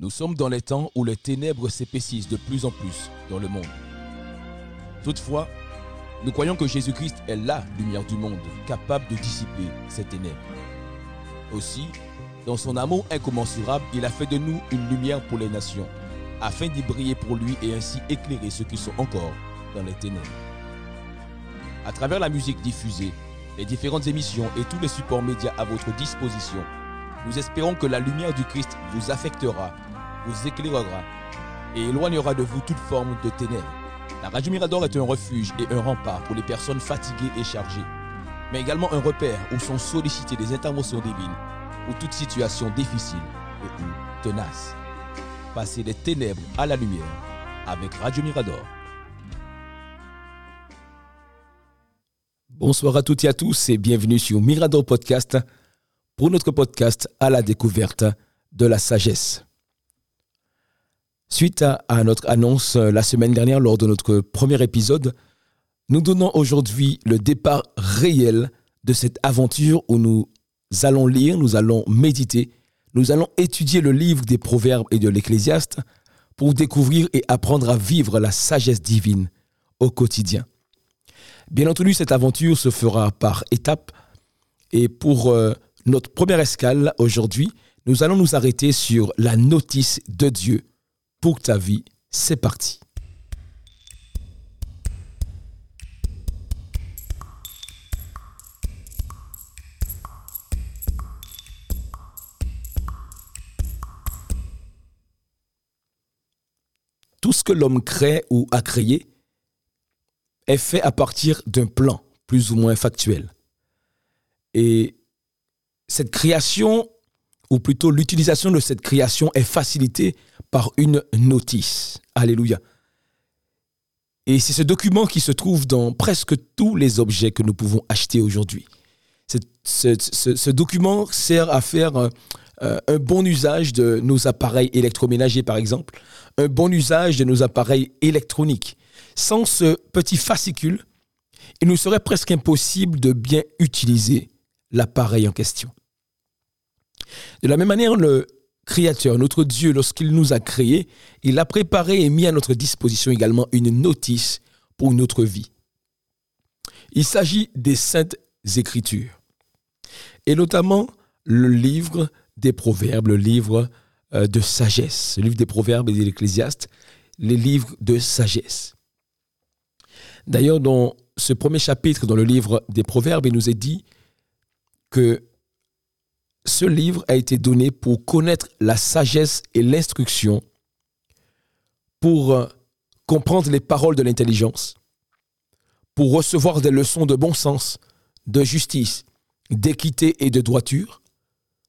Nous sommes dans les temps où les ténèbres s'épaississent de plus en plus dans le monde. Toutefois, nous croyons que Jésus-Christ est la lumière du monde, capable de dissiper ces ténèbres. Aussi, dans son amour incommensurable, il a fait de nous une lumière pour les nations, afin d'y briller pour lui et ainsi éclairer ceux qui sont encore dans les ténèbres. À travers la musique diffusée, les différentes émissions et tous les supports médias à votre disposition, nous espérons que la lumière du Christ vous affectera vous éclairera et éloignera de vous toute forme de ténèbres. La Radio Mirador est un refuge et un rempart pour les personnes fatiguées et chargées, mais également un repère où sont sollicitées des interventions divines ou toute situation difficile et ou tenace. Passez des ténèbres à la lumière avec Radio Mirador. Bonsoir à toutes et à tous et bienvenue sur Mirador Podcast pour notre podcast à la découverte de la sagesse. Suite à, notre annonce euh, la semaine dernière lors de notre premier épisode, nous donnons aujourd'hui le départ réel de cette aventure où nous allons lire, nous allons méditer, nous allons étudier le livre des Proverbes et de l'Ecclésiaste pour découvrir et apprendre à vivre la sagesse divine au quotidien. Bien entendu, cette aventure se fera par étapes. Et pour euh, notre première escale aujourd'hui, nous allons nous arrêter sur la notice de Dieu pour ta vie. C'est parti. Tout ce que l'homme crée ou a créé est fait à partir d'un plan plus ou moins factuel. Et cette création ou plutôt l'utilisation de cette création est facilitée par une notice. Alléluia. Et c'est ce document qui se trouve dans presque tous les objets que nous pouvons acheter aujourd'hui. Ce, document sert à faire un, euh, un bon usage de nos appareils électroménagers, par exemple, un bon usage de nos appareils électroniques. Sans ce petit fascicule, il nous serait presque impossible de bien utiliser l'appareil en question. De la même manière, le Créateur, notre Dieu, lorsqu'il nous a créés, il a préparé et mis à notre disposition également une notice pour notre vie. Il s'agit des saintes écritures, et notamment le livre des proverbes, le livre euh, de sagesse, le livre des proverbes et de l'Ecclésiaste, les livres de sagesse. D'ailleurs, dans ce premier chapitre, dans le livre des proverbes, il nous est dit que ce livre a été donné pour connaître la sagesse et l'instruction, pour euh, comprendre les paroles de l'intelligence, pour recevoir des leçons de bon sens, de justice, d'équité et de droiture,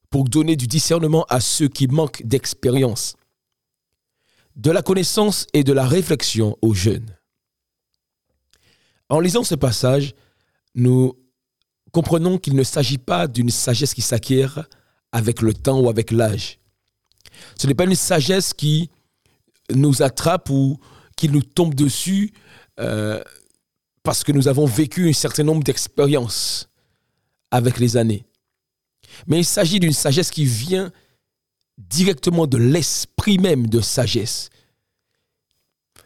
pour donner du discernement à ceux qui manquent d'expérience, de la connaissance et de la réflexion aux jeunes. En lisant ce passage, nous comprenons qu'il ne s'agit pas d'une sagesse qui s'acquiert avec le temps ou avec l'âge. Ce n'est pas une sagesse qui nous attrape ou qui nous tombe dessus euh, parce que nous avons vécu un certain nombre d'expériences avec les années. Mais il s'agit d'une sagesse qui vient directement de l'esprit même de sagesse.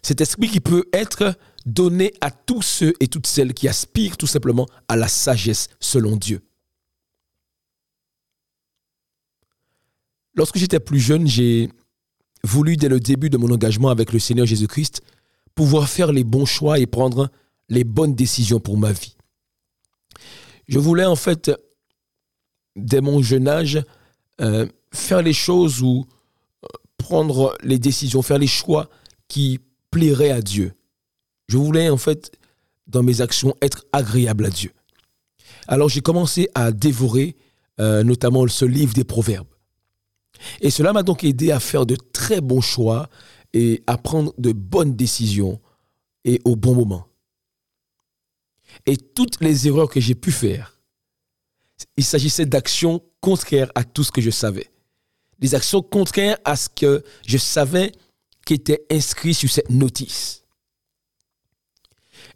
Cet esprit qui peut être donné à tous ceux et toutes celles qui aspirent tout simplement à la sagesse selon Dieu. Lorsque j'étais plus jeune, j'ai voulu, dès le début de mon engagement avec le Seigneur Jésus-Christ, pouvoir faire les bons choix et prendre les bonnes décisions pour ma vie. Je voulais en fait, dès mon jeune âge, euh, faire les choses ou euh, prendre les décisions, faire les choix qui plairaient à Dieu. Je voulais en fait, dans mes actions, être agréable à Dieu. Alors j'ai commencé à dévorer euh, notamment ce livre des Proverbes. Et cela m'a donc aidé à faire de très bons choix et à prendre de bonnes décisions et au bon moment. Et toutes les erreurs que j'ai pu faire, il s'agissait d'actions contraires à tout ce que je savais. Des actions contraires à ce que je savais qui était inscrit sur cette notice.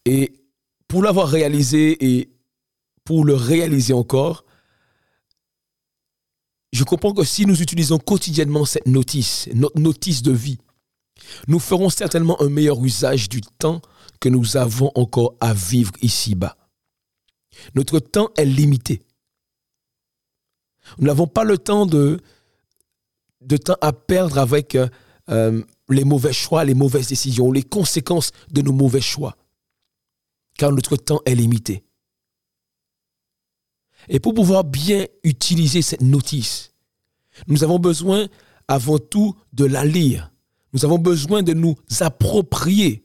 Et pour l'avoir réalisé et pour le réaliser encore, je comprends que si nous utilisons quotidiennement cette notice, notre notice de vie, nous ferons certainement un meilleur usage du temps que nous avons encore à vivre ici-bas. Notre temps est limité. Nous n'avons pas le temps de, de temps à perdre avec euh, les mauvais choix, les mauvaises décisions, les conséquences de nos mauvais choix. Car notre temps est limité. Et pour pouvoir bien utiliser cette notice, nous avons besoin avant tout de la lire. Nous avons besoin de nous approprier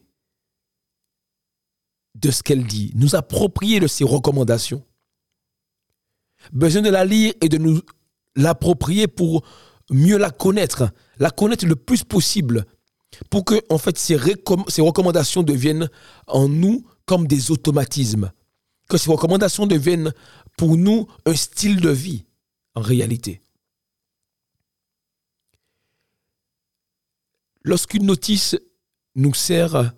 de ce qu'elle dit, nous approprier de ses recommandations. Besoin de la lire et de nous l'approprier pour mieux la connaître, la connaître le plus possible, pour que en fait ces, ces recommandations deviennent en nous comme des automatismes, que ces recommandations deviennent pour nous un style de vie en réalité. Lorsqu'une notice nous sert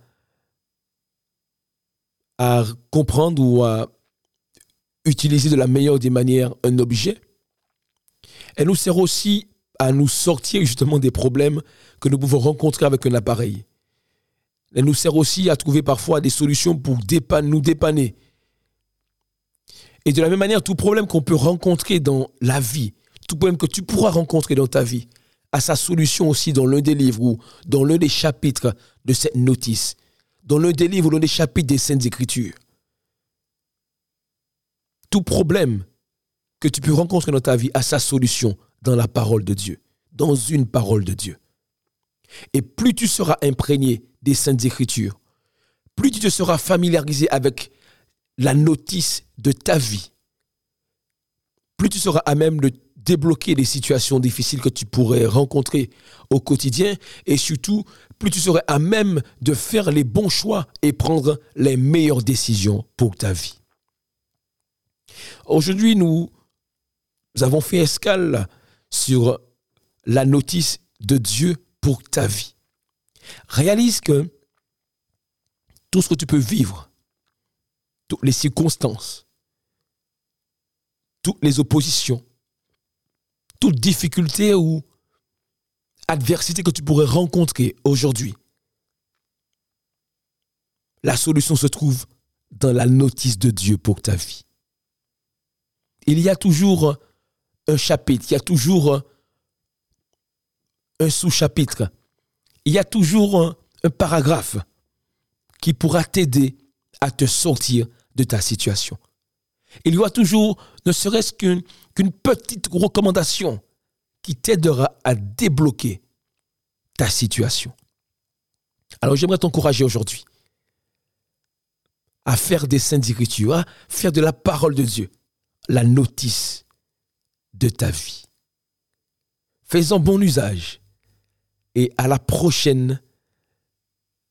à comprendre ou à utiliser de la meilleure des manières un objet, elle nous sert aussi à nous sortir justement des problèmes que nous pouvons rencontrer avec un appareil. Elle nous sert aussi à trouver parfois des solutions pour nous dépanner. Et de la même manière, tout problème qu'on peut rencontrer dans la vie, tout problème que tu pourras rencontrer dans ta vie, a sa solution aussi dans l'un des livres ou dans l'un des chapitres de cette notice dans l'un des livres, dans des chapitres des Saintes Écritures. Tout problème que tu peux rencontrer dans ta vie a sa solution dans la parole de Dieu, dans une parole de Dieu. Et plus tu seras imprégné des Saintes Écritures, plus tu te seras familiarisé avec la notice de ta vie, plus tu seras à même de débloquer les situations difficiles que tu pourrais rencontrer au quotidien et surtout, plus tu serais à même de faire les bons choix et prendre les meilleures décisions pour ta vie. Aujourd'hui, nous avons fait escale sur la notice de Dieu pour ta vie. Réalise que tout ce que tu peux vivre, toutes les circonstances, toutes les oppositions, toute difficulté ou adversité que tu pourrais rencontrer aujourd'hui, la solution se trouve dans la notice de Dieu pour ta vie. Il y a toujours un chapitre, il y a toujours un sous-chapitre, il y a toujours un, paragraphe qui pourra t'aider à te sortir de ta situation. Il y aura toujours, ne serait-ce qu'une petite recommandation qui t'aidera à débloquer ta situation. Alors j'aimerais t'encourager aujourd'hui à faire des saintes écritures, à faire de la parole de Dieu la notice de ta vie. Fais-en bon usage et à la prochaine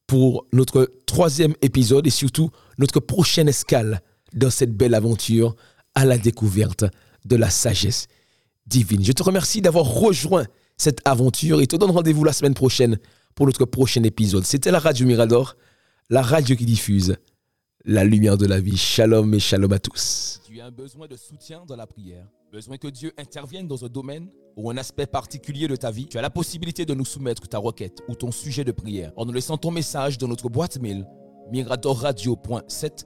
pour notre troisième épisode et surtout notre prochaine escale dans cette belle aventure à la découverte de la sagesse divine. Je te remercie d'avoir rejoint cette aventure et te donne rendez-vous la semaine prochaine pour notre prochain épisode. C'était la Radio Mirador, la radio qui diffuse la lumière de la vie. Shalom et shalom à tous. Tu as un besoin de soutien dans la prière, besoin que Dieu intervienne dans un domaine ou un aspect particulier de ta vie. Tu as la possibilité de nous soumettre ta requête ou ton sujet de prière en nous laissant ton message dans notre boîte mail miradorradio.7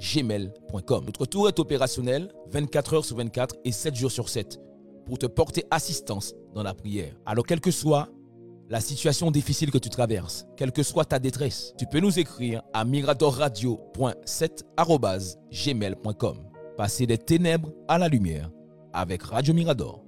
gmail.com. Notre tour est opérationnel 24 heures sur 24 et 7 jours sur 7 pour te porter assistance dans la prière. Alors, quelle que soit la situation difficile que tu traverses, quelle que soit ta détresse, tu peux nous écrire à miradorradio.7 gmail.com. Passer des ténèbres à la lumière avec Radio Mirador.